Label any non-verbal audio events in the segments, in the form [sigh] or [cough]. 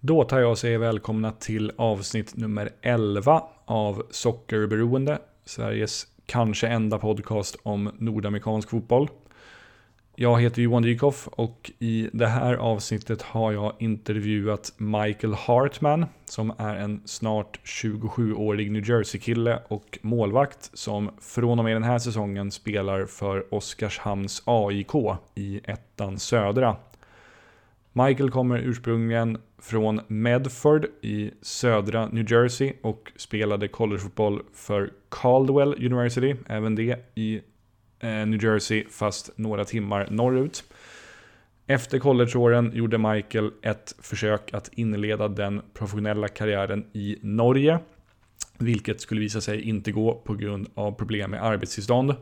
Då tar jag och säger välkomna till avsnitt nummer 11 av Sockerberoende, Sveriges kanske enda podcast om nordamerikansk fotboll. Jag heter Johan Dykhoff och i det här avsnittet har jag intervjuat Michael Hartman som är en snart 27-årig New Jersey-kille och målvakt som från och med den här säsongen spelar för Oskarshamns AIK i ettan södra. Michael kommer ursprungligen från Medford i södra New Jersey och spelade collegefotboll för Caldwell University, även det i eh, New Jersey fast några timmar norrut. Efter collegeåren gjorde Michael ett försök att inleda den professionella karriären i Norge, vilket skulle visa sig inte gå på grund av problem med arbetstillstånd.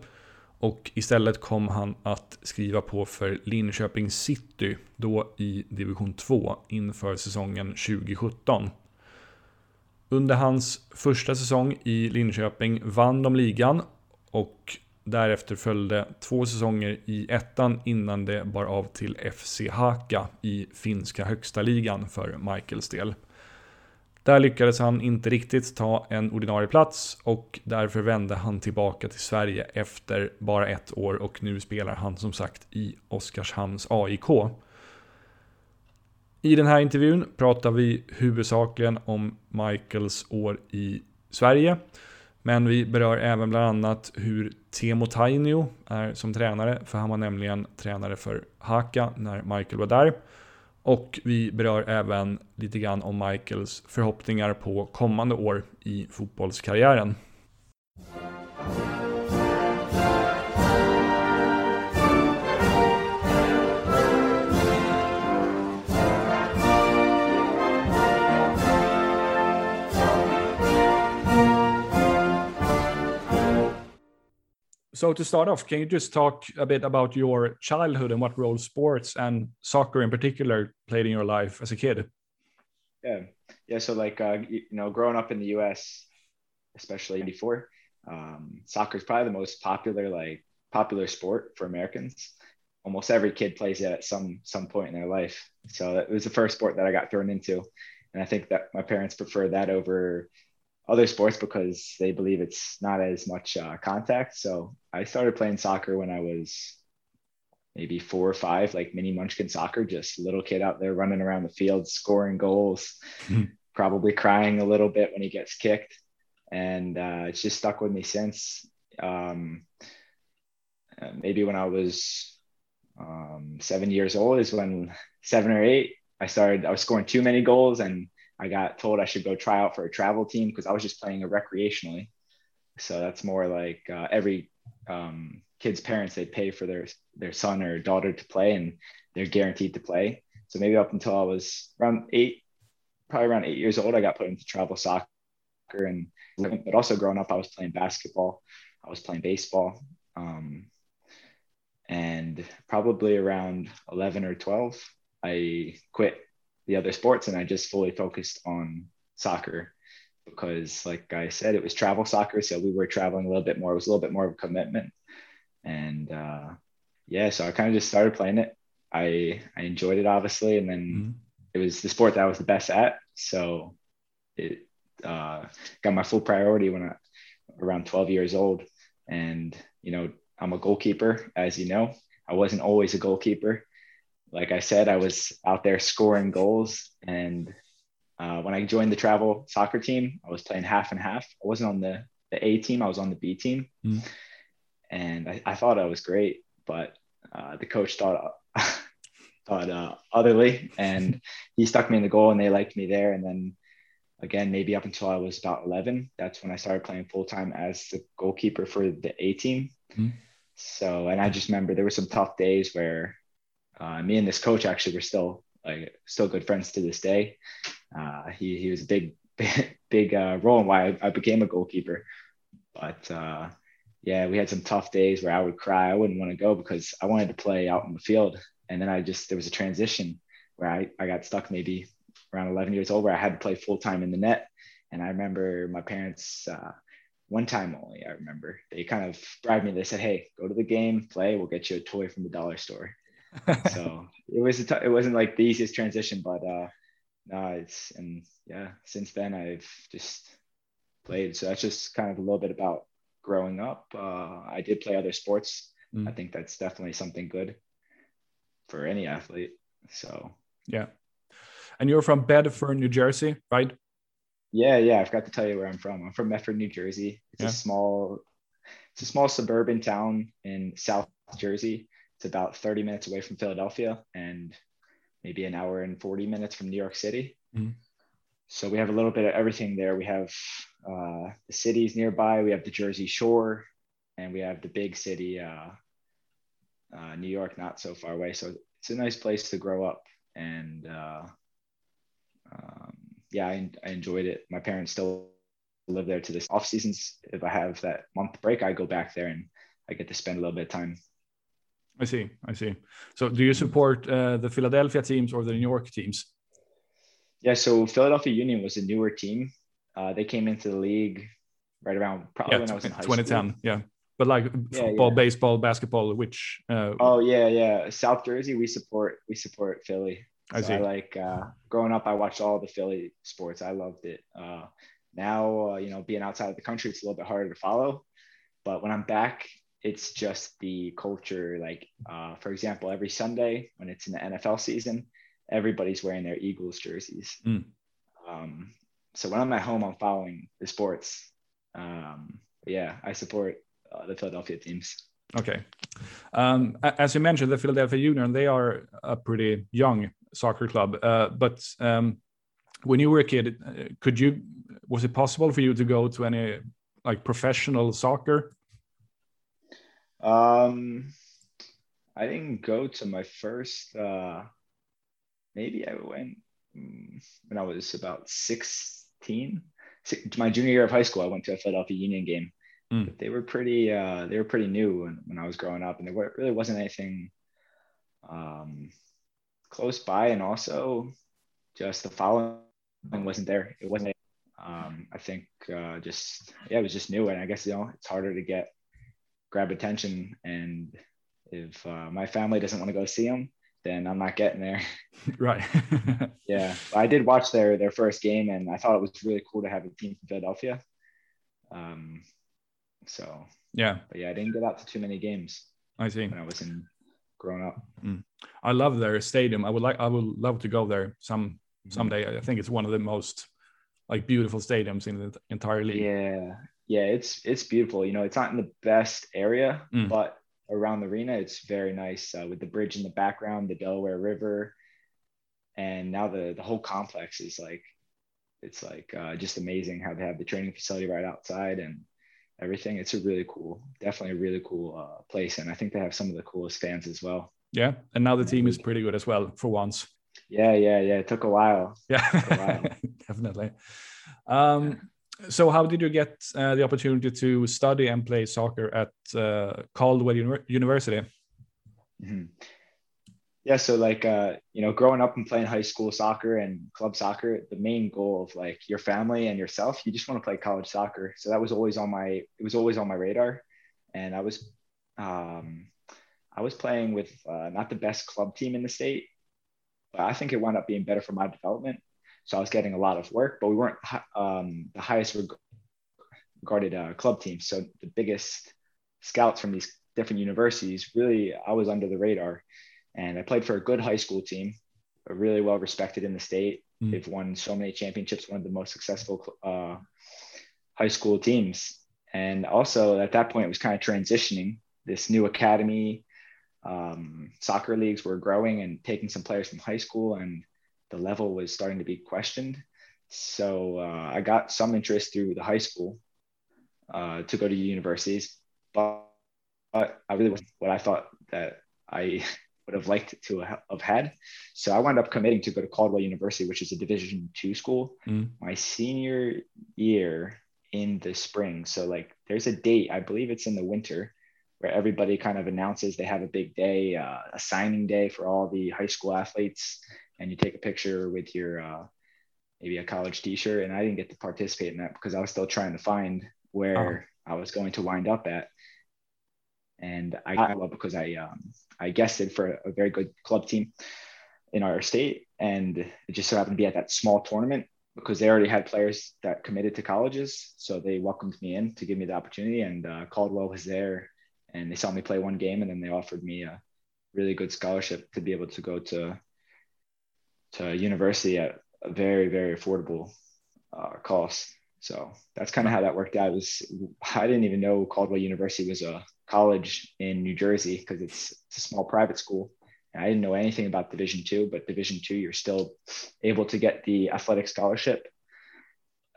Och istället kom han att skriva på för Linköping City, då i division 2 inför säsongen 2017. Under hans första säsong i Linköping vann de ligan och därefter följde två säsonger i ettan innan det bar av till FC Haka i finska högsta ligan för Michaels del. Där lyckades han inte riktigt ta en ordinarie plats och därför vände han tillbaka till Sverige efter bara ett år och nu spelar han som sagt i Oskarshamns AIK. I den här intervjun pratar vi huvudsakligen om Michaels år i Sverige. Men vi berör även bland annat hur Teemu Tainio är som tränare, för han var nämligen tränare för Haka när Michael var där. Och vi berör även lite grann om Michaels förhoppningar på kommande år i fotbollskarriären. So to start off, can you just talk a bit about your childhood and what role sports and soccer in particular played in your life as a kid? Yeah, yeah. So like uh, you know, growing up in the U.S., especially '94, um, soccer is probably the most popular like popular sport for Americans. Almost every kid plays it at some some point in their life. So it was the first sport that I got thrown into, and I think that my parents prefer that over other sports because they believe it's not as much uh, contact. So I started playing soccer when I was maybe four or five, like mini munchkin soccer, just little kid out there running around the field, scoring goals, mm-hmm. probably crying a little bit when he gets kicked. And uh, it's just stuck with me since. Um, uh, maybe when I was um, seven years old is when seven or eight, I started, I was scoring too many goals and I got told I should go try out for a travel team because I was just playing recreationally. So that's more like uh, every um, kid's parents they pay for their their son or daughter to play, and they're guaranteed to play. So maybe up until I was around eight, probably around eight years old, I got put into travel soccer, and but also growing up, I was playing basketball, I was playing baseball, um, and probably around eleven or twelve, I quit the other sports and I just fully focused on soccer because like I said, it was travel soccer. So we were traveling a little bit more. It was a little bit more of a commitment. And uh, yeah, so I kind of just started playing it. I, I enjoyed it obviously. And then mm-hmm. it was the sport that I was the best at. So it uh, got my full priority when I around 12 years old. And, you know, I'm a goalkeeper, as you know. I wasn't always a goalkeeper like I said, I was out there scoring goals. And uh, when I joined the travel soccer team, I was playing half and half. I wasn't on the, the A team, I was on the B team. Mm. And I, I, thought I was great, but uh, the coach thought, [laughs] thought uh, otherly. And he stuck me in the goal and they liked me there. And then again, maybe up until I was about 11, that's when I started playing full time as the goalkeeper for the A team. Mm. So, and I just remember there were some tough days where uh, me and this coach actually were still like still good friends to this day. Uh, he he was a big [laughs] big, uh, role in why I, I, became a goalkeeper. But uh, yeah, we had some tough days where I would cry. I wouldn't want to go because I wanted to play out in the field. And then I just there was a transition where I, I got stuck maybe around 11 years old where I had to play full time in the net. And I remember my parents uh, one time only. I remember they kind of bribed me. They said, "Hey, go to the game, play. We'll get you a toy from the dollar store." So [laughs] it was t- it wasn't like the easiest transition, but uh, no, it's and yeah, since then I've just played. So that's just kind of a little bit about growing up. Uh, I did play other sports. Mm. I think that's definitely something good for any athlete. So yeah. And you're from Medford, New Jersey, right? Yeah, yeah. I forgot to tell you where I'm from. I'm from Medford, New Jersey. It's yeah. a small, it's a small suburban town in South Jersey. It's about 30 minutes away from Philadelphia and maybe an hour and 40 minutes from New York City. Mm-hmm. So we have a little bit of everything there. We have uh, the cities nearby. We have the Jersey Shore, and we have the big city, uh, uh, New York, not so far away. So it's a nice place to grow up. And uh, um, yeah, I, I enjoyed it. My parents still live there to this off seasons. If I have that month break, I go back there and I get to spend a little bit of time. I see. I see. So, do you support uh, the Philadelphia teams or the New York teams? Yeah. So, Philadelphia Union was a newer team. Uh, they came into the league right around probably yeah, when I was in high 2010. School. Yeah. But like yeah, football, yeah. baseball, basketball, which? Uh, oh yeah, yeah. South Jersey, we support we support Philly. I so see. I like uh, growing up. I watched all the Philly sports. I loved it. Uh, now, uh, you know, being outside of the country, it's a little bit harder to follow. But when I'm back, it's just the culture. Like, uh, for example, every Sunday when it's in the NFL season, everybody's wearing their Eagles jerseys. Mm. Um, so when I'm at home, I'm following the sports. Um, yeah, I support uh, the Philadelphia teams. Okay. Um, as you mentioned, the Philadelphia Union, they are a pretty young soccer club. Uh, but um, when you were a kid, uh, could you, was it possible for you to go to any like professional soccer? Um, I didn't go to my first, uh, maybe I went mm, when I was about 16. My junior year of high school, I went to a Philadelphia Union game. Mm. But they were pretty, uh, they were pretty new when, when I was growing up, and there really wasn't anything um, close by. And also, just the following wasn't there. It wasn't. Um, I think uh, just yeah, it was just new, and I guess you know it's harder to get grab attention. And if uh, my family doesn't want to go see them, then I'm not getting there. [laughs] Right. [laughs] yeah, I did watch their their first game, and I thought it was really cool to have a team from Philadelphia. Um, so yeah, but yeah, I didn't get out to too many games. I see. When I was in growing up. Mm. I love their stadium. I would like. I would love to go there some mm-hmm. someday. I think it's one of the most like beautiful stadiums in the entire league. Yeah, yeah, it's it's beautiful. You know, it's not in the best area, mm. but around the arena, it's very nice uh, with the bridge in the background, the Delaware River, and now the the whole complex is like it's like uh, just amazing how they have the training facility right outside and everything. It's a really cool, definitely a really cool uh, place, and I think they have some of the coolest fans as well. Yeah, and now the team is pretty good as well for once. Yeah, yeah, yeah. It took a while. Yeah, a while. [laughs] definitely. Um, so, how did you get uh, the opportunity to study and play soccer at uh, Caldwell Uni University? Mm -hmm yeah so like uh you know growing up and playing high school soccer and club soccer the main goal of like your family and yourself you just want to play college soccer. So that was always on my it was always on my radar. And i was um i was playing with uh, not the best club team in the state but i think it wound up being better for my development so i was getting a lot of work but we weren't um the highest regarded uh, club team so the biggest scouts from these different universities really i was under the radar and I played for a good high school team, really well respected in the state. Mm. They've won so many championships, one of the most successful uh, high school teams. And also at that point, it was kind of transitioning. This new academy, um, soccer leagues were growing and taking some players from high school, and the level was starting to be questioned. So uh, I got some interest through the high school uh, to go to universities, but, but I really was what I thought that I [laughs] would have liked to have had. So I wound up committing to go to Caldwell University, which is a Division two school, mm. my senior year in the spring. So like there's a date, I believe it's in the winter, where everybody kind of announces they have a big day, uh, a signing day for all the high school athletes, and you take a picture with your uh, maybe a college T-shirt. And I didn't get to participate in that because I was still trying to find where oh. I was going to wind up at and I got well because I um, I guested for a very good club team. in our state, and it just so happened to be at that small tournament because they already had players that committed to colleges, so they welcomed me in to give me the opportunity. And uh, Caldwell was there, and they saw me play one game, and then they offered me a really good scholarship to be able to go to to university at a very very affordable uh, cost. So that's kind of how that worked out. It was I didn't even know Caldwell University was a college in New Jersey because it's, it's a small private school. And I didn't know anything about Division two, but Division two, you're still able to get the athletic scholarship.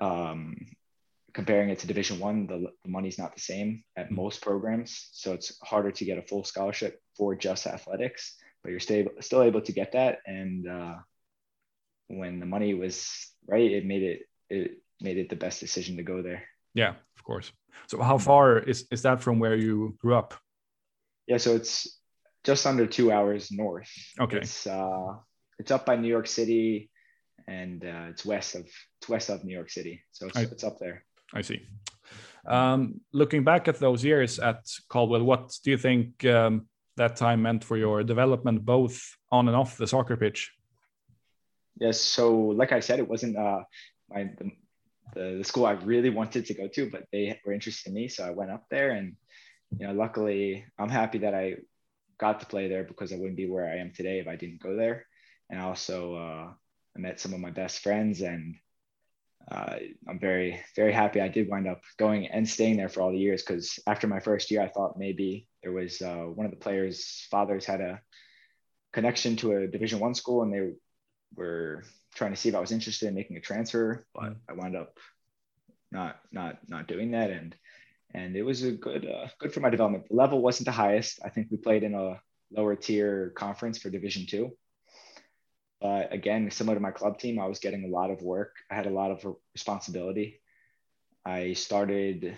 Um, comparing it to Division one, the, the money's not the same at mm-hmm. most programs, so it's harder to get a full scholarship for just athletics. But you're still still able to get that, and uh, when the money was right, it made it it made it the best decision to go there. Yeah, of course. So how far is is that from where you grew up? Yeah, so it's just under two hours north. Okay. It's uh, it's up by New York City, and uh, it's west of it's west of New York City, so it's, I, it's up there. I see. Um, looking back at those years at Caldwell, what do you think um, that time meant for your development, both on and off the soccer pitch? Yes. So, like I said, it wasn't uh, my the, the, the school I really wanted to go to, but they were interested in me, so I went up there, and you know, luckily, I'm happy that I got to play there because I wouldn't be where I am today if I didn't go there. And also, uh, I met some of my best friends, and uh, I'm very, very happy I did wind up going and staying there for all the years. Because after my first year, I thought maybe there was uh, one of the players' fathers had a connection to a Division One school, and they were trying to see if I was interested in making a transfer, but I wound up not not not doing that, and and it was a good uh, good for my development. The level wasn't the highest. I think we played in a lower tier conference for Division Two. But again, similar to my club team, I was getting a lot of work. I had a lot of responsibility. I started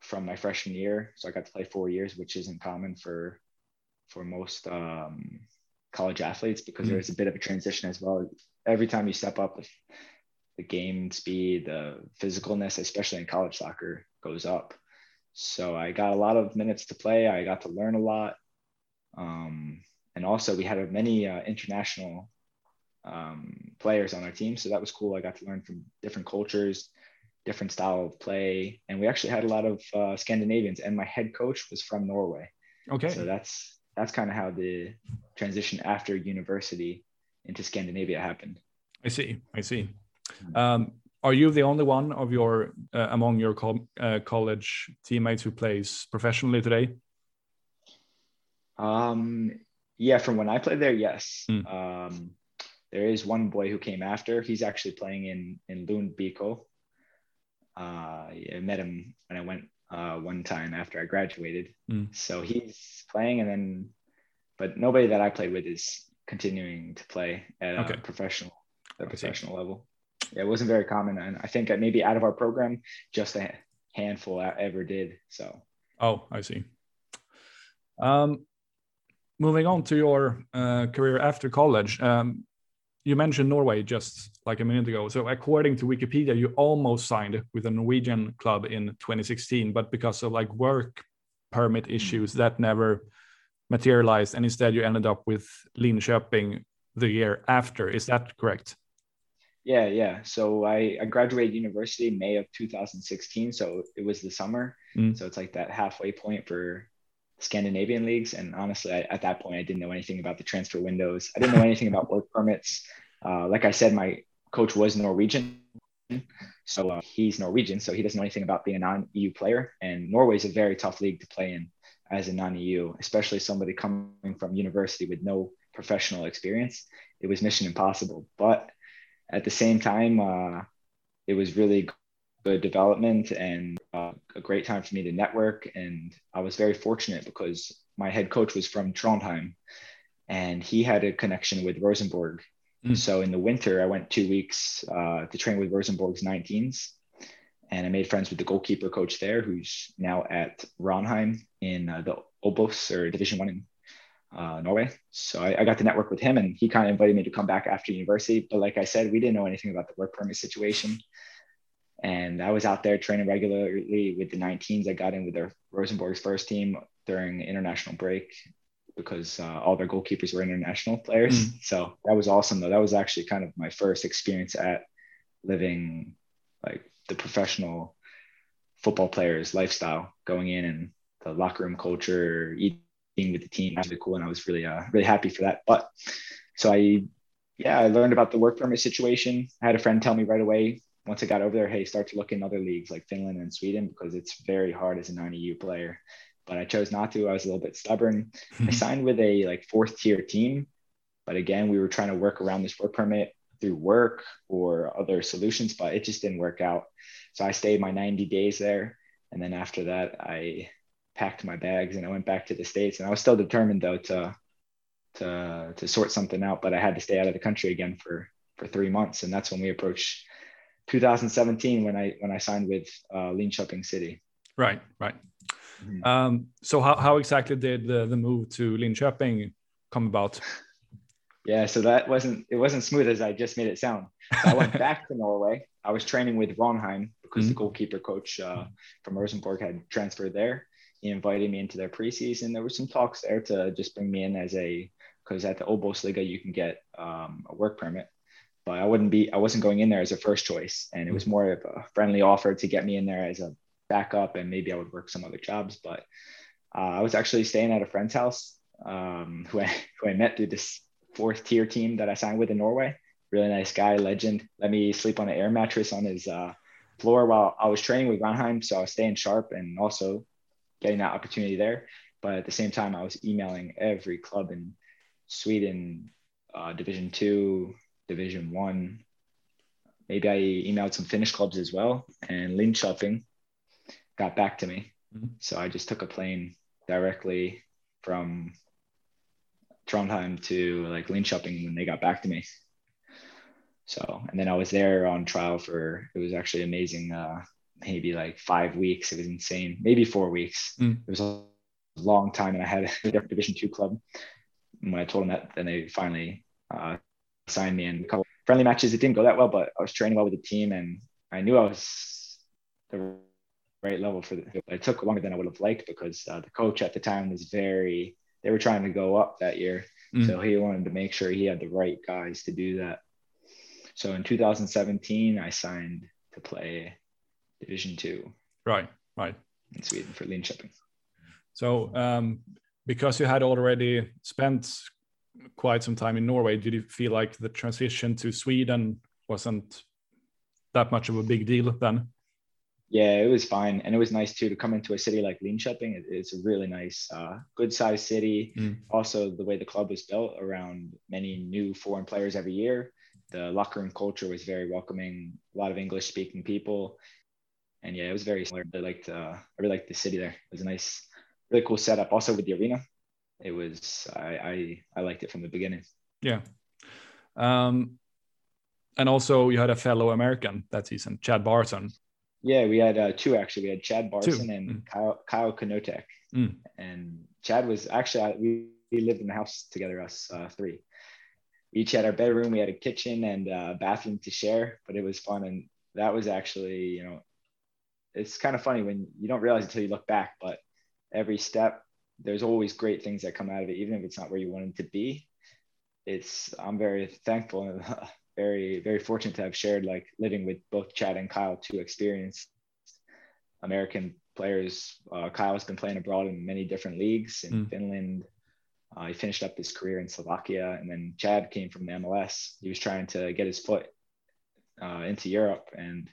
from my freshman year, so I got to play four years, which isn't common for for most um, college athletes because mm-hmm. there's a bit of a transition as well. Every time you step up, the game speed, the physicalness, especially in college soccer, goes up. So I got a lot of minutes to play. I got to learn a lot. Um, and also, we had many uh, international um, players on our team. So that was cool. I got to learn from different cultures, different style of play. And we actually had a lot of uh, Scandinavians, and my head coach was from Norway. Okay. So that's that's kind of how the transition after university into Scandinavia happened. I see. I see. Mm-hmm. Um, are you the only one of your uh, among your co- uh, college teammates who plays professionally today? Um, yeah, from when I played there, yes. Mm. Um, there is one boy who came after. He's actually playing in in Lund BK. Uh, I met him when I went uh, one time after I graduated. Mm. So he's playing, and then, but nobody that I played with is continuing to play at okay. a professional, a professional level. Yeah, it wasn't very common, and I think that maybe out of our program, just a handful ever did. So. Oh, I see. Um, moving on to your uh, career after college, um, you mentioned Norway just like a minute ago. So according to Wikipedia, you almost signed with a Norwegian club in 2016, but because of like work permit issues, that never materialized, and instead you ended up with Linköping the year after. Is that correct? Yeah, yeah. So I, I graduated university May of 2016. So it was the summer. Mm. So it's like that halfway point for Scandinavian leagues. And honestly, I, at that point, I didn't know anything about the transfer windows. I didn't know anything about work permits. Uh, like I said, my coach was Norwegian. So uh, he's Norwegian, so he doesn't know anything about being a non-EU player. And Norway is a very tough league to play in as a non-EU, especially somebody coming from university with no professional experience. It was mission impossible. But at the same time, uh, it was really good development and uh, a great time for me to network. And I was very fortunate because my head coach was from Trondheim and he had a connection with Rosenborg. Mm. So in the winter, I went two weeks uh, to train with Rosenborg's 19s. And I made friends with the goalkeeper coach there, who's now at Ranheim in uh, the Obos or Division One in uh, Norway. So I, I, got to network with him, and he kind of invited me to come back after university. But like I said, we didn't know anything about the work permit situation. And I was out there training regularly with the 19s. I got in with their Rosenborg's first team during international break because uh, all their goalkeepers were international players. Mm. So that was awesome though. That was actually kind of my first experience at living like the professional football players lifestyle going in and the locker room culture, eating with the team. That was really cool. And I was really, uh, really happy for that. But so I, yeah, I learned about the work permit situation. I had a friend tell me right away once I got over there, hey, start to look in other leagues like Finland and Sweden because it's very hard as a non-EU player. But I chose not to. I was a little bit stubborn. I [laughs] signed with a like fourth tier team, but again, we were trying to work around this work permit through work or other solutions, but it just didn't work out. So I stayed my 90 days there, and then after that, I packed my bags and I went back to the states. And I was still determined though to to to sort something out, but I had to stay out of the country again for for three months, and that's when we approached 2017 when I when I signed with uh, Shopping City. Right, right. Mm-hmm. Um, so how, how exactly did the, the move to Linköping come about? [laughs] Yeah, so that wasn't it wasn't smooth as I just made it sound. So I went [laughs] back to Norway. I was training with Ranheim because mm-hmm. the goalkeeper coach uh, from Rosenborg had transferred there. He invited me into their preseason. There were some talks there to just bring me in as a because at the Obosliga you can get um, a work permit but I wouldn't be, I wasn't going in there as a first choice. And it was more of a friendly offer to get me in there as a backup and maybe I would work some other jobs. But uh, I was actually staying at a friend's house um, [laughs] who, I, who I met through this fourth tier team that I signed with in Norway. Really nice guy, legend. Let me sleep on an air mattress on his uh, floor while I was training with Ranheim. So I was staying sharp and also getting that opportunity there. But at the same time, I was emailing every club in Sweden, uh, Division Two, Division One. Maybe I emailed some Finnish clubs as well, and Linköping got back to me. Mm-hmm. So I just took a plane directly from Trondheim to like Linköping when they got back to me. So, and then I was there on trial for, it was actually amazing. Uh, maybe like five weeks. It was insane. Maybe four weeks. Mm. It was a long time. And I had a [laughs] different division two club. And when I told them that, then they finally uh, signed me in a couple friendly matches. It didn't go that well, but I was training well with the team and I knew I was the right level for the, it took longer than I would have liked because uh, the coach at the time was very, they were trying to go up that year. Mm. So he wanted to make sure he had the right guys to do that. So in 2017, I signed to play Division Two. Right, right. In Sweden for Linköping. So um, because you had already spent quite some time in Norway, did you feel like the transition to Sweden wasn't that much of a big deal then? Yeah, it was fine, and it was nice too to come into a city like Linköping. It's a really nice, uh, good-sized city. Mm. Also, the way the club was built around many new foreign players every year. The locker room culture was very welcoming. A lot of English-speaking people, and yeah, it was very similar. I liked, uh, I really liked the city there. It was a nice, really cool setup. Also with the arena, it was I, I I liked it from the beginning. Yeah. Um, and also you had a fellow American that season, Chad Barson. Yeah, we had uh, two actually. We had Chad Barson two. and mm. Kyle, Kyle. Mm. And Chad was actually we, we lived in the house together, us uh, three. Each had our bedroom. We had a kitchen and a bathroom to share, but it was fun. And that was actually, you know, it's kind of funny when you don't realize until you look back, but every step there's always great things that come out of it, even if it's not where you wanted to be. It's I'm very thankful and [laughs] very very fortunate to have shared like living with both Chad and Kyle, two experienced American players. Uh, Kyle has been playing abroad in many different leagues in mm. Finland. Uh, he finished up his career in Slovakia, and then Chad came from the MLS. He was trying to get his foot uh, into Europe, and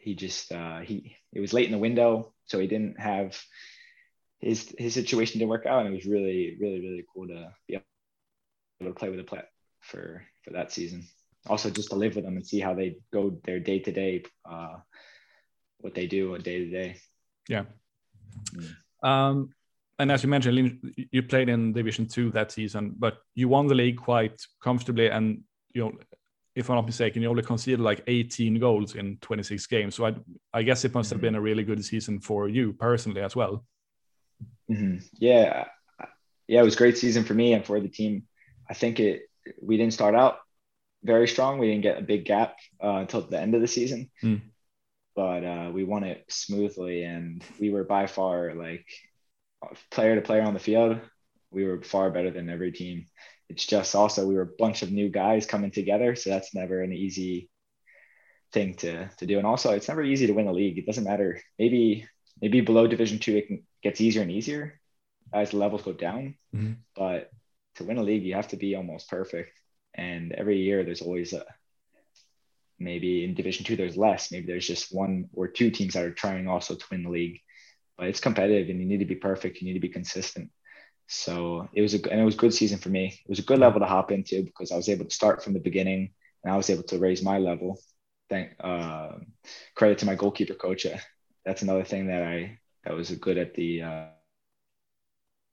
he just uh, he it was late in the window, so he didn't have his his situation didn't work out, and it was really really really cool to be able to play with a plat for for that season. Also, just to live with them and see how they go their day to day, what they do a day to day. Yeah. Mm. Um, and as you mentioned, you played in Division Two that season, but you won the league quite comfortably, and you know, if I'm not mistaken, you only conceded like 18 goals in 26 games. So I, I guess it must have mm-hmm. been a really good season for you personally as well. Mm-hmm. Yeah, yeah, it was a great season for me and for the team. I think it. We didn't start out very strong. We didn't get a big gap uh, until the end of the season, mm. but uh, we won it smoothly, and we were by far like player to player on the field. we were far better than every team. It's just also we were a bunch of new guys coming together, so that's never an easy thing to to do. And also, it's never easy to win a league. It doesn't matter. Maybe maybe below Division two, it can, gets easier and easier as the levels go down. Mm-hmm. But to win a league, you have to be almost perfect. And every year, there's always a maybe in Division two, there's less. Maybe there's just one or two teams that are trying also to win the league. But it's competitive, and you need to be perfect. You need to be consistent. So it was a and it was a good season for me. It was a good level to hop into because I was able to start from the beginning and I was able to raise my level. Thank uh, credit to my goalkeeper coach. That's another thing that I that was good at the uh,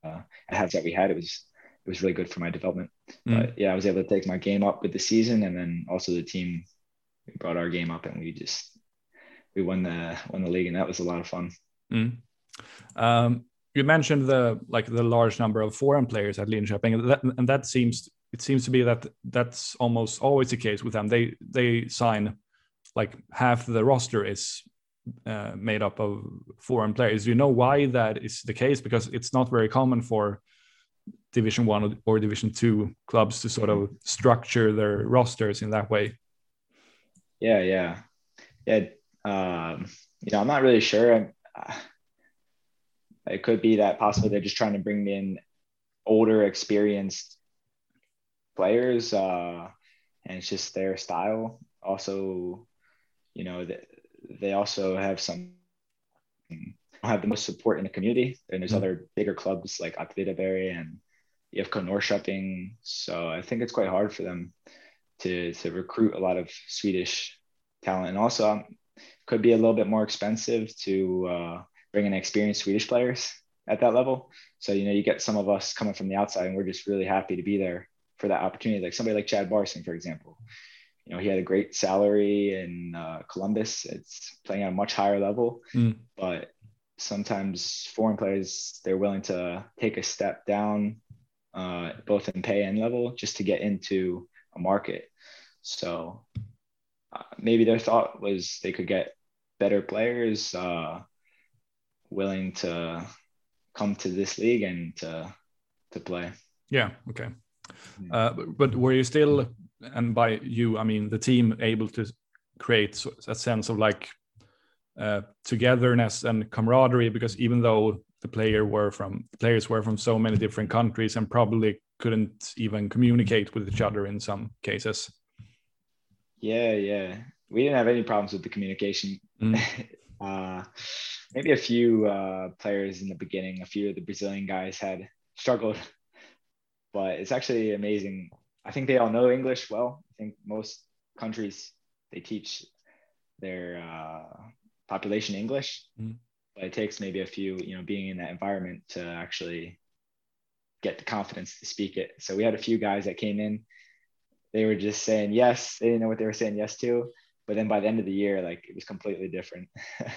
uh, that we had. It was it was really good for my development. Mm. But yeah, I was able to take my game up with the season, and then also the team we brought our game up, and we just we won the won the league, and that was a lot of fun. Mm. Um, you mentioned the like the large number of foreign players at Linköping, and that, and that seems it seems to be that that's almost always the case with them. They they sign like half the roster is uh, made up of foreign players. Do you know why that is the case? Because it's not very common for Division One or Division Two clubs to sort of structure their rosters in that way. Yeah, yeah, yeah. Um, you know, I'm not really sure. I, it could be that possibly they're just trying to bring in older, experienced players, uh, and it's just their style. Also, you know, they, they also have some have the most support in the community. And there's mm-hmm. other bigger clubs like Åtvidaberg and IFK Norrköping. So I think it's quite hard for them to to recruit a lot of Swedish talent, and also um, could be a little bit more expensive to uh, bring in experienced Swedish players at that level. So, you know, you get some of us coming from the outside and we're just really happy to be there for that opportunity. Like somebody like Chad Barson, for example, you know, he had a great salary in uh, Columbus. It's playing at a much higher level, mm. but sometimes foreign players, they're willing to take a step down, uh, both in pay and level just to get into a market. So uh, maybe their thought was they could get better players, uh, willing to come to this league and to to play. Yeah. Okay. Uh, but were you still, and by you, I mean the team, able to create a sense of like uh, togetherness and camaraderie? Because even though the player were from players were from so many different countries and probably couldn't even communicate with each other in some cases. Yeah, yeah, we didn't have any problems with the communication. Mm. [laughs] uh, maybe a few uh, players in the beginning, a few of the Brazilian guys had struggled, but it's actually amazing. I think they all know English well. I think most countries they teach their uh, population English, mm. but it takes maybe a few, you know, being in that environment to actually get the confidence to speak it. So we had a few guys that came in. They were just saying yes. They didn't know what they were saying yes to. But then by the end of the year, like it was completely different. [laughs]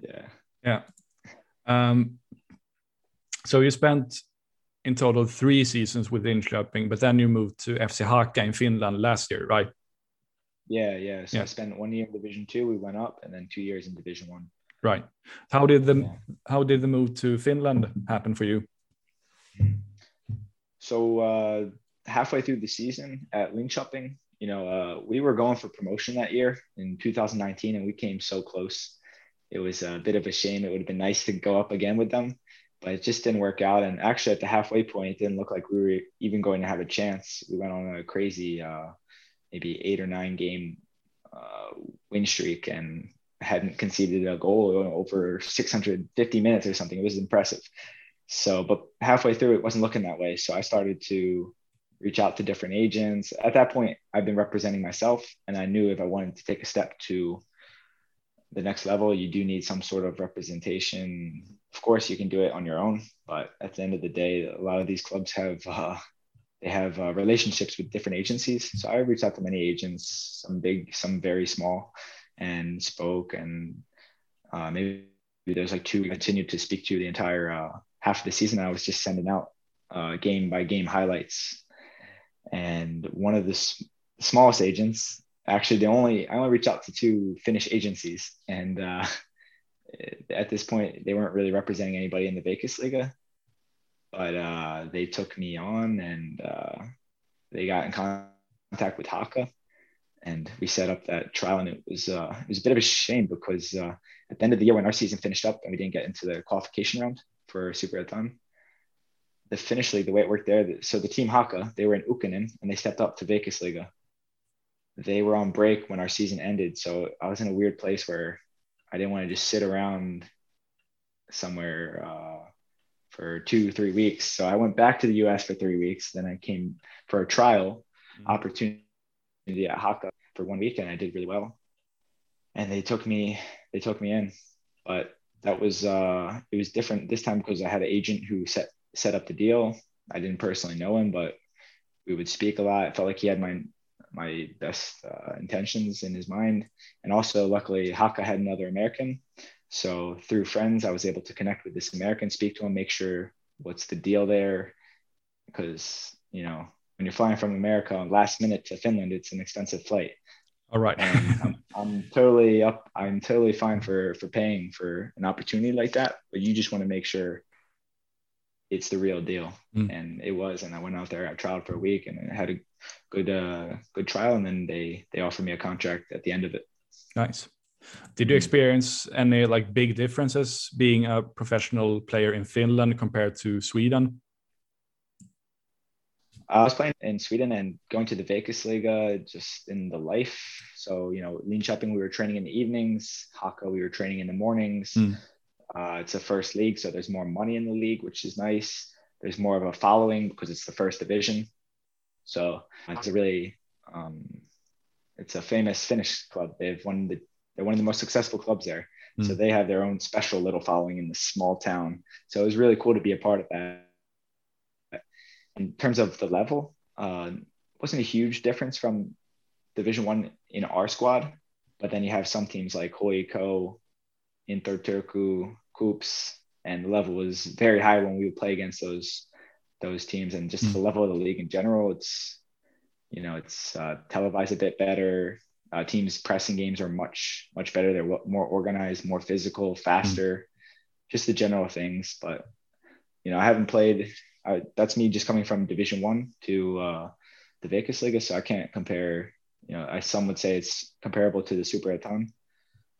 yeah yeah um, so you spent in total three seasons with Linköping, but then you moved to FC Haka in Finland last year, right? Yeah, yeah. So yeah. I spent one year in Division Two. We went up, and then two years in Division One. Right. How did the yeah. how did the move to Finland happen for you? So uh, halfway through the season at Linköping, you know, uh, we were going for promotion that year in 2019, and we came so close it was a bit of a shame. It would have been nice to go up again with them, but it just didn't work out. And actually, at the halfway point, it didn't look like we were even going to have a chance. We went on a crazy, uh, maybe eight or nine game uh, win streak and hadn't conceded a goal over 650 minutes or something. It was impressive. So, but halfway through, it wasn't looking that way. So I started to reach out to different agents. At that point, I've been representing myself, and I knew if I wanted to take a step to the next level, you do need some sort of representation. Of course, you can do it on your own, but at the end of the day, a lot of these clubs have uh, they have uh, relationships with different agencies. So I reached out to many agents, some big, some very small, and spoke. And uh, maybe there's like two. continued to speak to the entire uh, half of the season. I was just sending out uh, game by game highlights. And one of the s- smallest agents actually the only I only reached out to two Finnish agencies, and uh, at this point they weren't really representing anybody in the Veikkausliiga. but uh, they took me on and uh, they got in contact with Haka, and we set up that trial. And it was uh, it was a bit of a shame because uh, at the end of the year when our season finished up and we didn't get into the qualification round for Superettan, the Finnish league, the way it worked there, so the team Haka, they were in Ykkönen and they stepped up to Veikkausliiga. They were on break when our season ended, so I was in a weird place where I didn't want to just sit around somewhere uh, for two, three weeks. So I went back to the US for three weeks. Then I came for a trial mm-hmm. opportunity at Haka for one week and I did really well. And they took me, they took me in. But that was uh it was different this time because I had an agent who set set up the deal. I didn't personally know him, but we would speak a lot. I felt like he had my my best uh, intentions in his mind. And also, luckily, Haka had another American so through friends, I was able to connect with this American, speak to him, make sure what's the deal there, because you know when you're flying from America last minute to Finland, it's an expensive flight. All right. I'm, I'm, totally up. I'm totally fine for for paying for an opportunity like that, but you just want to make sure it's the real deal, mm. and it was. And I went out there, I trialed for a week, and I had a good uh good trial, and then they they offered me a contract at the end of it. Nice. Did you experience any like big differences being a professional player in Finland compared to Sweden? I was playing in Sweden and going to the Veikkausliiga just in the life. So, you know, Linköping we were training in the evenings. Haka, we were training in the mornings. Mm. Uh, it's a first league, so there's more money in the league, which is nice. There's more of a following because it's the first division. So it's a really, um, it's a famous Finnish club. They've won the they're one of the most successful clubs there. Mm. So they have their own special little following in the small town. So it was really cool to be a part of that. In terms of the level, uh, wasn't a huge difference from Division One in our squad, but then you have some teams like HJK, Inter Turku, KuPS, and the level was very high when we would play against those those teams, and just mm. the level of the league in general. It's you know it's uh, televised a bit better. Uh, teams pressing games are much much better. They're more organized, more physical, faster, mm-hmm. just the general things. But you know, I haven't played. Uh, that's me just coming from Division One to uh, the Veikkausliiga, so I can't compare. You know, I some would say it's comparable to the Super Superettan.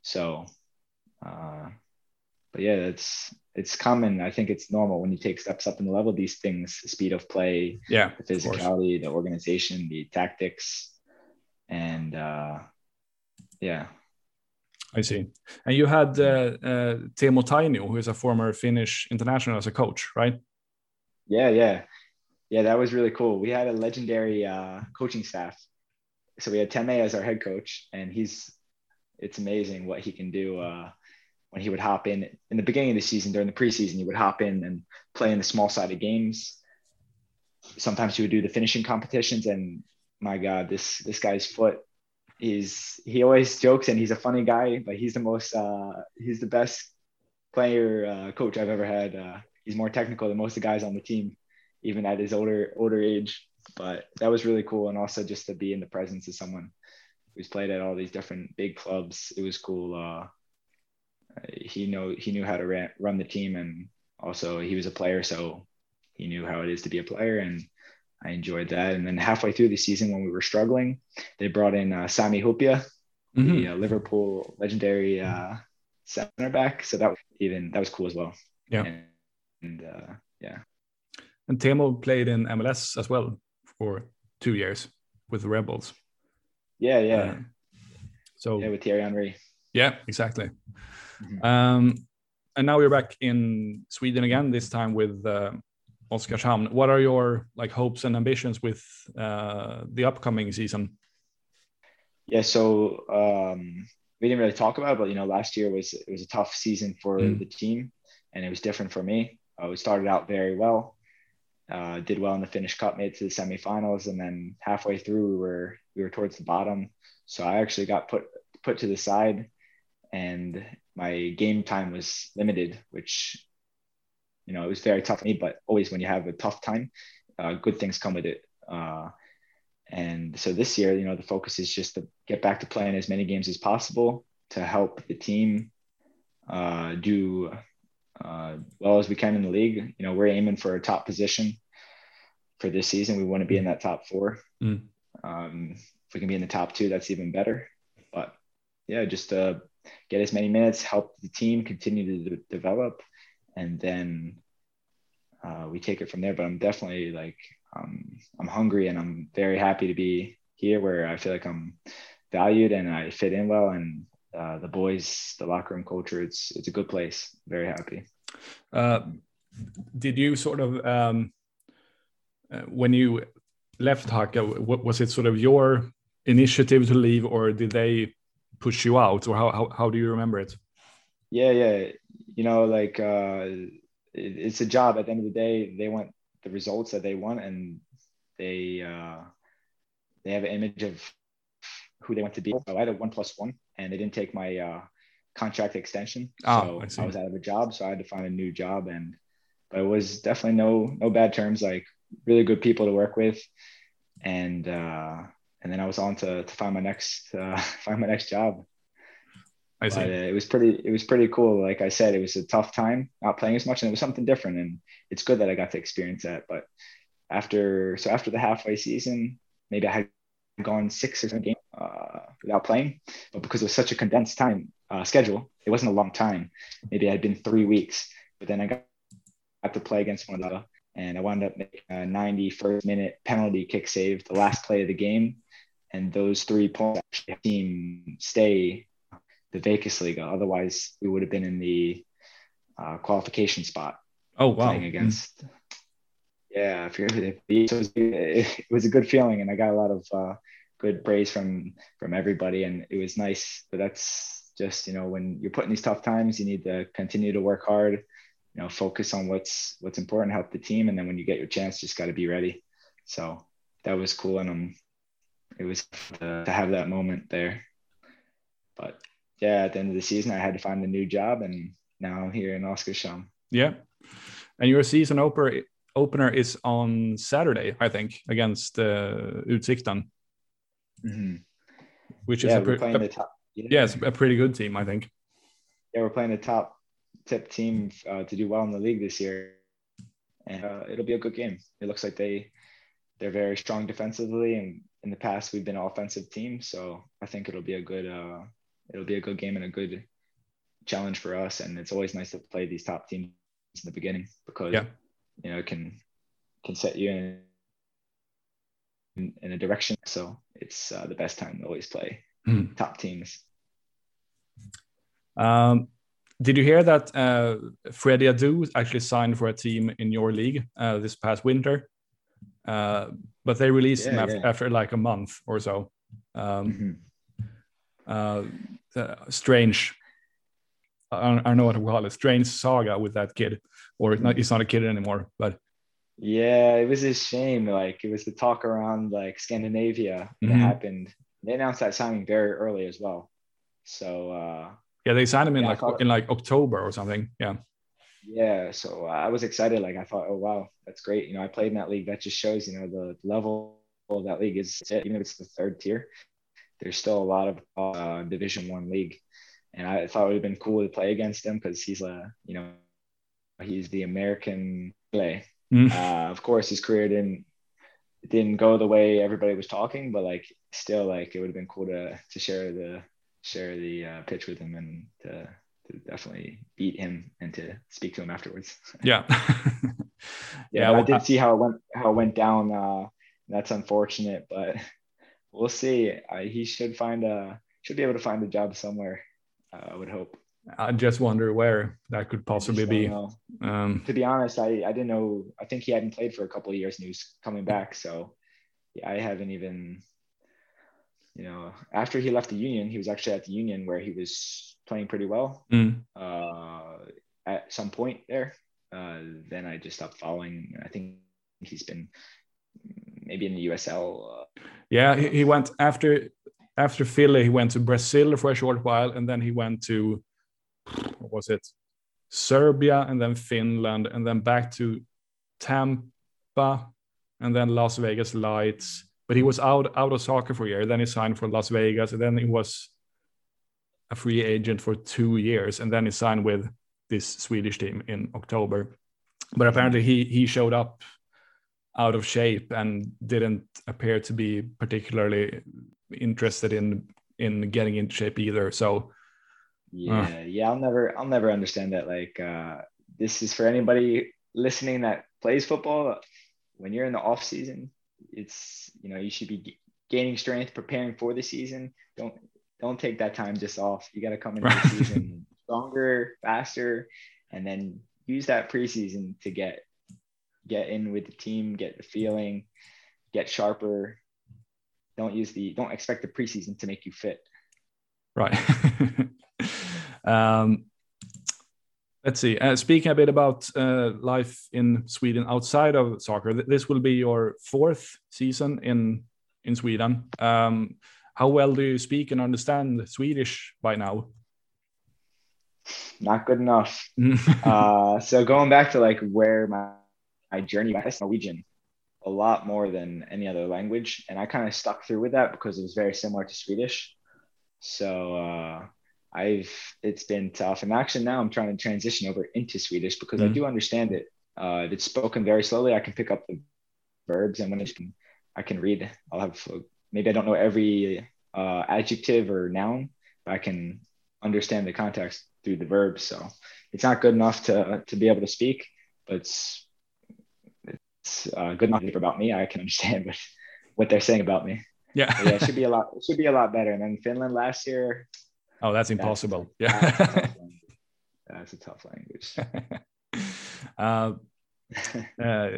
So, uh, but yeah, it's it's common. I think it's normal when you take steps up in the level. These things, the speed of play, yeah, the physicality, the organization, the tactics and uh, yeah. I see. And you had uh, uh, Teemu Tainio, who is a former Finnish international as a coach, right? Yeah, yeah, yeah. That was really cool. We had a legendary uh, coaching staff. So we had Teme as our head coach, and he's it's amazing what he can do. Uh, when he would hop in in the beginning of the season during the preseason, he would hop in and play in the small sided games. Sometimes he would do the finishing competitions, and my God, this this guy's foot is he always jokes and he's a funny guy, but he's the most uh, he's the best player uh, coach I've ever had. Uh, he's more technical than most of the guys on the team, even at his older older age. But that was really cool, and also just to be in the presence of someone who's played at all these different big clubs. It was cool. He know he knew how to ran, run the team, and also he was a player, so he knew how it is to be a player and I enjoyed that. And then halfway through the season, when we were struggling, they brought in uh, Sami Hyypiä, mm-hmm. the uh, Liverpool legendary uh, center back. So that was even that was cool as well. Yeah. And, and uh, yeah. And Teemu played in MLS as well for two years with the Red Bulls. Yeah, yeah. Uh, so yeah, with Thierry Henry. Yeah, exactly. Mm-hmm. Um, and now we're back in Sweden again. This time with uh, Oskarshamn. What are your like hopes and ambitions with uh, the upcoming season? Yeah, so um, we didn't really talk about it, but you know, last year was it was a tough season for mm. the team, and it was different for me. Uh, we started out very well, uh, did well in the Finnish Cup, made it to the semifinals, and then halfway through we were we were towards the bottom. So I actually got put put to the side, and my game time was limited, which you know, it was very tough for me, but always when you have a tough time, uh, good things come with it. Uh, and so this year, you know, the focus is just to get back to playing as many games as possible to help the team uh, do uh, well as we can in the league. You know, we're aiming for a top position for this season. We want to be in that top four. Mm. Um, if we can be in the top two, that's even better. But yeah, just uh, get as many minutes, help the team continue to develop, and then uh, we take it from there. But I'm definitely like um, I'm hungry and I'm very happy to be here where I feel like I'm valued and I fit in well and uh, the boys, the locker room culture, it's it's a good place. Very happy. Uh, did you sort of um, uh, when you left Haka, was it sort of your initiative to leave, or did they push you out, or how how, how do you remember it? Yeah, yeah, you know, like uh, it, it's a job. At the end of the day, they want the results that they want, and they uh, they have an image of who they want to be. So I had a one plus one, and they didn't take my uh, contract extension. Oh, so I, I, was out of a job, so I had to find a new job. And but it was definitely no no bad terms. Like really good people to work with, and uh, and then I was on to, to find my next uh, [laughs] find my next job. I see. But, uh, it was pretty it was pretty cool. Like I said, it was a tough time not playing as much, and it was something different. And it's good that I got to experience that. But after so after the halfway season, maybe I had gone six or seven games uh, without playing, but because it was such a condensed time uh, schedule, it wasn't a long time. Maybe it had been three weeks, but then I got, got to play against one another, and I wound up making a 91st minute penalty kick save, the last play of the game, and those three points actually team stay the Veikkausliiga. Otherwise, we would have been in the uh, qualification spot. Oh wow! Playing against. Mm. Yeah, if you're, if it, was, it was a good feeling, and I got a lot of uh, good praise from from everybody, and it was nice. But that's just you know when you're putting these tough times, you need to continue to work hard. You know, focus on what's what's important, help the team, and then when you get your chance, just got to be ready. So that was cool, and um, it was to, to have that moment there. But yeah, at the end of the season, I had to find a new job, and now I'm here in Oskarshamn. Yeah, and your season opener opener is on Saturday, I think, against uh, Utsikten mm-hmm. which is yeah, a, pre- playing a, the top. Yeah. yeah, it's a pretty good team, I think. Yeah, we're playing the top tip team uh, to do well in the league this year, and uh, it'll be a good game. It looks like they they're very strong defensively, and in the past we've been an offensive team, so I think it'll be a good uh, it'll be a good game and a good challenge for us. And it's always nice to play these top teams in the beginning because yeah. you know it can can set you in in, in a direction. So it's uh, the best time to always play mm. top teams. Um, did you hear that uh, Freddie Adu actually signed for a team in your league uh, this past winter? Uh, but they released yeah, him after, yeah. after, like a month or so. Um, mm-hmm. uh, strange. I don't, I don't, know what to call it. Strange saga with that kid, or not, he's not a kid anymore. But yeah, it was a shame. Like it was the talk around like Scandinavia that mm-hmm. happened. They announced that signing very early as well. So uh yeah, they signed him in yeah, like in like October or something. Yeah. Yeah, so uh, I was excited. Like I thought, oh wow, that's great. You know, I played in that league. That just shows, you know, the level of that league is even if it's the third tier. There's still a lot of uh, Division One league, and I thought it would have been cool to play against him because he's a, you know, he's the American play Mm. Uh, of course, his career didn't didn't go the way everybody was talking, but like still, like it would have been cool to to share the share the uh, pitch with him and to, to definitely beat him and to speak to him afterwards. [laughs] [laughs] Yeah, yeah. yeah well, I did see how it went how it went down. Uh, that's unfortunate, but [laughs] we'll see. he should find a should be able to find a job somewhere. Uh, I would hope. I just wonder where that could possibly be. Um, to be honest, I, I didn't know. I think he hadn't played for a couple of years and he was coming back. So yeah, I haven't even, you know, after he left the Union, he was actually at the Union where he was playing pretty well mm. uh, at some point there. Uh, then I just stopped following. I think he's been maybe in the USL. Uh, yeah, he, he went after after Philly. He went to Brazil for a short while, and then he went to what was it? Serbia and then Finland and then back to Tampa and then Las Vegas Lights. But he was out out of soccer for a year. Then he signed for Las Vegas and then he was a free agent for two years and then he signed with this Swedish team in October. But apparently he he showed up out of shape and didn't appear to be particularly interested in in getting into shape either. So yeah, uh. yeah, I'll never I'll never understand that. Like uh this is for anybody listening that plays football. When you're in the off season, it's you know you should be gaining strength, preparing for the season. Don't don't take that time just off. You got to come into the season stronger, faster, and then use that preseason to get get in with the team, get the feeling, get sharper. Don't use the don't expect the preseason to make you fit. Right. [laughs] um, let's see. Uh, speaking a bit about uh, life in Sweden outside of soccer, th this will be your fourth season in in Sweden. Um, how well do you speak and understand Swedish by now? Not good enough. [laughs] uh, so going back to like where my, my journey was Norwegian a lot more than any other language. And I kind of stuck through with that because it was very similar to Swedish. So uh, I've it's been tough. And actually now I'm trying to transition over into Swedish because mm-hmm. I do understand it. Uh, if it's spoken very slowly, I can pick up the verbs and when it's I can read. I'll have maybe I don't know every uh, adjective or noun, but I can understand the context through the verbs. So it's not good enough to to be able to speak, but it's it's uh, good enough about me. I can understand [laughs] what what they're saying about me. Yeah, but yeah, it should be a lot. It should be a lot better. And then Finland last year. Oh, that's impossible. That's, yeah, that's a tough language. [laughs] uh, [laughs] uh,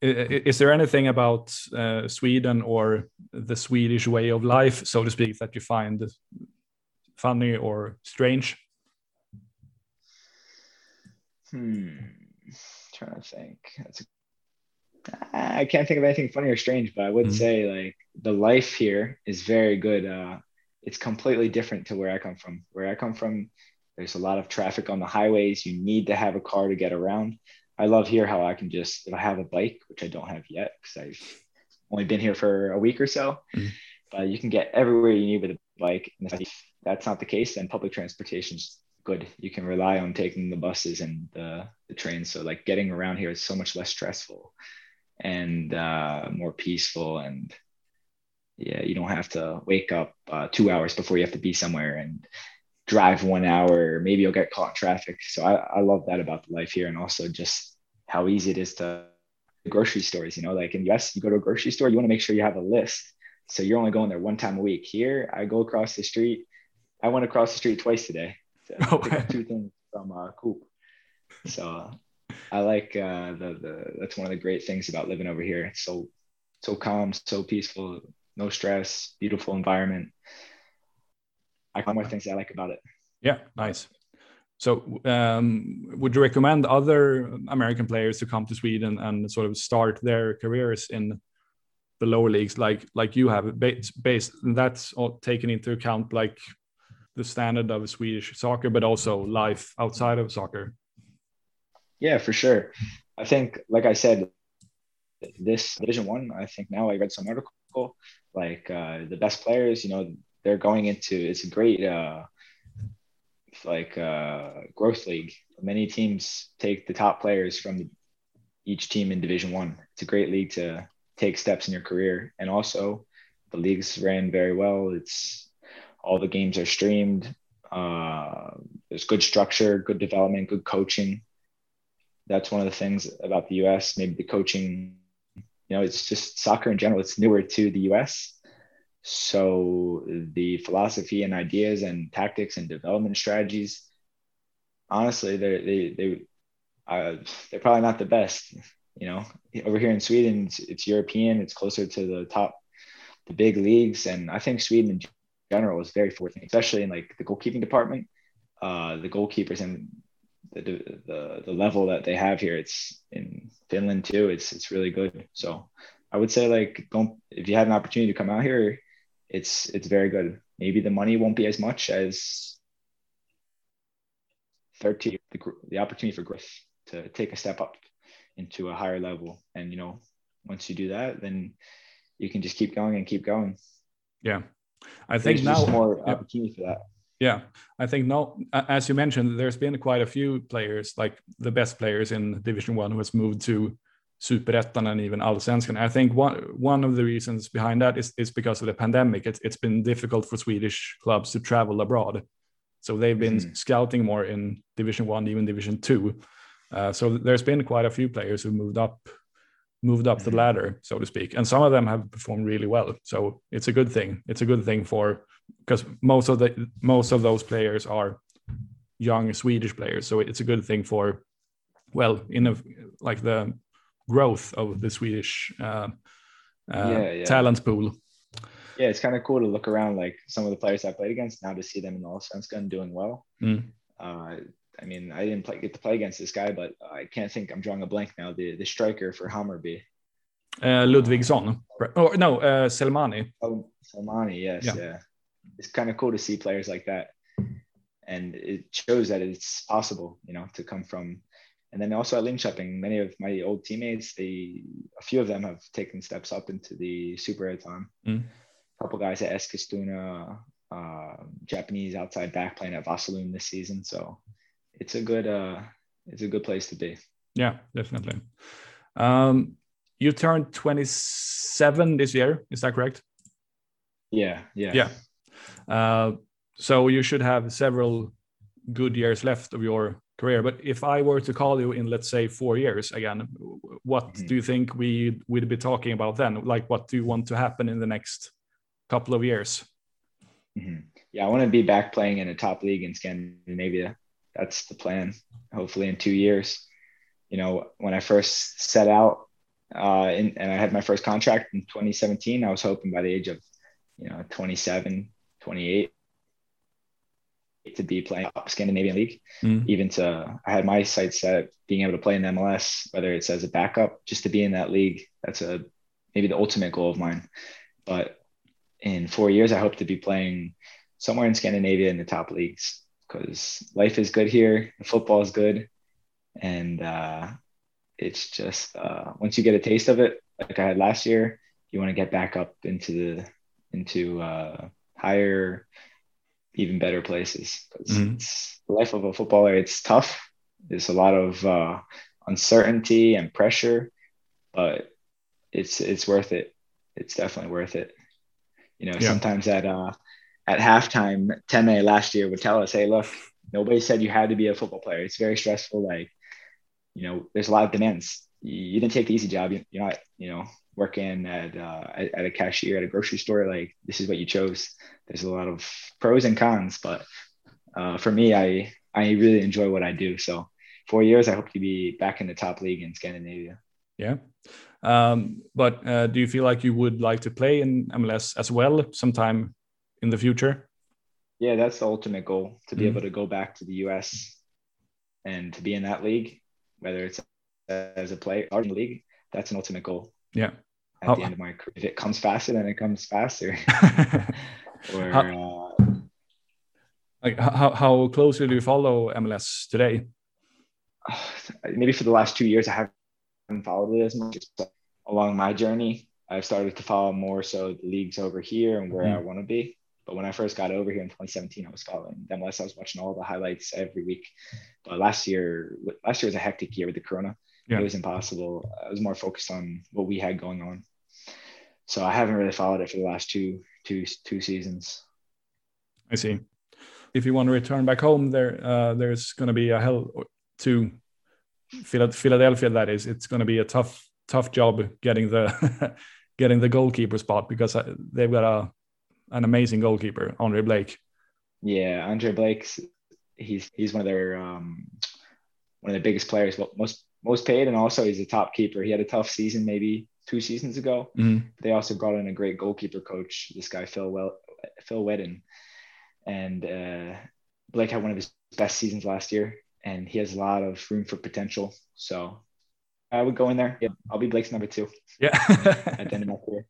is there anything about uh, Sweden or the Swedish way of life, so to speak, that you find funny or strange? Hmm. I'm trying to think. That's a, I can't think of anything funny or strange, but I would mm -hmm. say like the life here is very good. Uh, it's completely different to where I come from. Where I come from, there's a lot of traffic on the highways. You need to have a car to get around I love here how I can just if I have a bike, which I don't have yet because I've only been here for a week or so, mm-hmm. but you can get everywhere you need with a bike. And if that's not the case, then public transportation is good. You can rely on taking the buses and the, the trains. So like getting around here is so much less stressful and uh, more peaceful and yeah, you don't have to wake up uh, two hours before you have to be somewhere and drive one hour, maybe you'll get caught in traffic. So I, I love that about the life here and also just how easy it is to grocery stores, you know, like in the US, you go to a grocery store, you want to make sure you have a list. So you're only going there one time a week. Here, I go across the street. I went across the street twice today to [laughs] oh, pick up two things from uh, Coop. So I like uh, the the that's one of the great things about living over here. It's so so calm, so peaceful, no stress, beautiful environment. I more things I like about it. Yeah, nice. So, um, would you recommend other American players to come to Sweden and sort of start their careers in the lower leagues, like like you have? Based, based that's all taken into account, like the standard of Swedish soccer, but also life outside of soccer. Yeah, for sure. I think, like I said, this Division One. I, I think now I read some article like uh, the best players. You know, they're going into it's a great uh, like uh, growth league. Many teams take the top players from each team in Division One. It's a great league to take steps in your career, and also the leagues ran very well. It's all the games are streamed. Uh, there's good structure, good development, good coaching. That's one of the things about the U.S. Maybe the coaching, you know, it's just soccer in general. It's newer to the U.S so the philosophy and ideas and tactics and development strategies, honestly, they're, they they uh, they're probably not the best. You know, over here in Sweden, it's, it's European. It's closer to the top, the big leagues, and I think Sweden in general is very fortunate, especially in like the goalkeeping department. Uh, the goalkeepers and the, the the level that they have here, it's in Finland too. It's it's really good. So I would say like don't if you have an opportunity to come out here, it's it's very good. Maybe the money won't be as much as 30 the, the opportunity for growth to take a step up into a higher level and you know once you do that then you can just keep going and keep going yeah i think There's now more yeah. opportunity for that Yeah, I think no. As you mentioned, there's been quite a few players, like the best players in Division One, who has moved to Superettan and even Allsvenskan. I think one one of the reasons behind that is is because of the pandemic. It's it's been difficult for Swedish clubs to travel abroad, so they've been mm-hmm. scouting more in Division One, even Division Two. Uh, so there's been quite a few players who moved up moved up mm-hmm. the ladder, so to speak, and some of them have performed really well. So it's a good thing. It's a good thing for because most of the most of those players are young Swedish players. So it's a good thing for well in a like the growth of the Swedish uh, uh, yeah, yeah. talent pool. Yeah, it's kind of cool to look around like some of the players I played against now to see them in the Allsvenskan doing well. Mm. Uh, I mean, I didn't play, get to play against this guy, but I can't think. I'm drawing a blank now. The the striker for Hammarby. Uh, Ludwigson. Oh no, uh, Selmani. Oh, Selmani. Yes. Yeah. yeah. It's kind of cool to see players like that, and it shows that it's possible, you know, to come from. And then also at Linköping, many of my old teammates, they a few of them have taken steps up into the super Superettan. Mm. A couple guys at Eskilstuna, uh, Japanese outside back playing at Vasalund this season. So it's a good uh it's a good place to be. Yeah, definitely. Um, you turned 27 this year, is that correct? Yeah, yeah. Yeah. Uh, so you should have several good years left of your career. But if I were to call you in, let's say, four years again, what mm-hmm. do you think we would be talking about then? Like, what do you want to happen in the next couple of years? Mm-hmm. Yeah, I want to be back playing in a top league in Scandinavia that's the plan. Hopefully, in two years. You know, when I first set out uh, in, and I had my first contract in 2017, I was hoping by the age of, you know, 27, 28 to be playing up Scandinavian League. Mm. Even to, I had my sights set being able to play in MLS, whether it's as a backup, just to be in that league. That's a maybe the ultimate goal of mine. But in four years, I hope to be playing somewhere in Scandinavia in the top leagues because life is good here, football is good, and uh, it's just uh, once you get a taste of it, like I had last year, you want to get back up into the into uh, higher, even better places. Because mm-hmm. the life of a footballer, it's tough. There's a lot of uh, uncertainty and pressure, but it's it's worth it. It's definitely worth it. You know, yeah. sometimes at uh, at halftime, Teme last year would tell us, "Hey, look, nobody said you had to be a football player. It's very stressful. Like, you know, there's a lot of demands. You, you didn't take the easy job. You, are not, you know, working at, uh, at, a cashier at a grocery store. Like, this is what you chose. There's a lot of pros and cons, but uh, for me, I I really enjoy what I do. So, four years, I hope to be back in the top league in Scandinavia. Yeah. Um, but uh, do you feel like you would like to play in MLS as well sometime in the future? Yeah, that's the ultimate goal to be mm able to go back to the US and to be in that league, whether it's as a player or in the league. That's an ultimate goal. Yeah. At how, the end of my career, if it comes faster, then it comes faster. [laughs] [laughs] or how, uh, like how how closely do you follow MLS today? [sighs] Maybe for the last two years, I haven't followed it as much. Along my journey, I've started to follow more so the leagues over here and where mm I want to be. But when I first got over here in 2017, I was following them less. I was watching all the highlights every week. But last year, last year was a hectic year with the Corona. Yeah. It was impossible. I was more focused on what we had going on. So I haven't really followed it for the last two, two, two seasons. I see. If you want to return back home, there, uh, there's going to be a hell to Philadelphia. That is, it's going to be a tough, tough job getting the [laughs] getting the goalkeeper spot because uh, they've got a an amazing goalkeeper, Andre Blake. Yeah, Andre Blake's he's he's one of their um, one of the biggest players, most most paid, and also he's a top keeper. He had a tough season maybe two seasons ago. Mm-hmm. They also brought in a great goalkeeper coach, this guy Phil well Phil Wheddon, and uh, Blake had one of his best seasons last year, and he has a lot of room for potential. So I would go in there. Yeah, I'll be Blake's number two. Yeah, at the end of my career.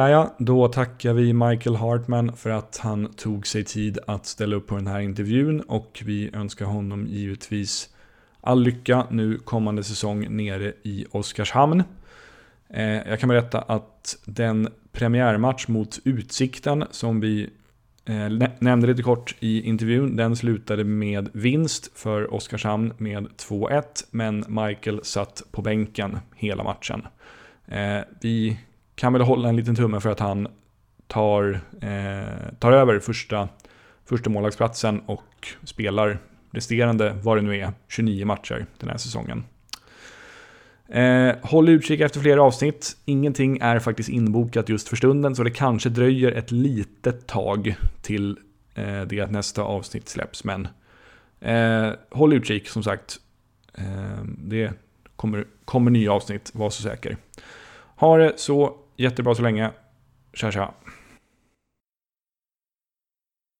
Sådär ja, då tackar vi Michael Hartman för att han tog sig tid att ställa upp på den här intervjun och vi önskar honom givetvis all lycka nu kommande säsong nere i Oskarshamn. Eh, jag kan berätta att den premiärmatch mot Utsikten som vi eh, nämnde lite kort i intervjun, den slutade med vinst för Oskarshamn med 2-1, men Michael satt på bänken hela matchen. Eh, vi kan väl hålla en liten tumme för att han tar, eh, tar över första, första målvaktsplatsen och spelar resterande, vad det nu är, 29 matcher den här säsongen. Eh, håll utkik efter fler avsnitt. Ingenting är faktiskt inbokat just för stunden, så det kanske dröjer ett litet tag till eh, det att nästa avsnitt släpps. Men eh, håll utkik som sagt. Eh, det kommer, kommer nya avsnitt, var så säker. Ha det så jättebra så länge. Tja tja.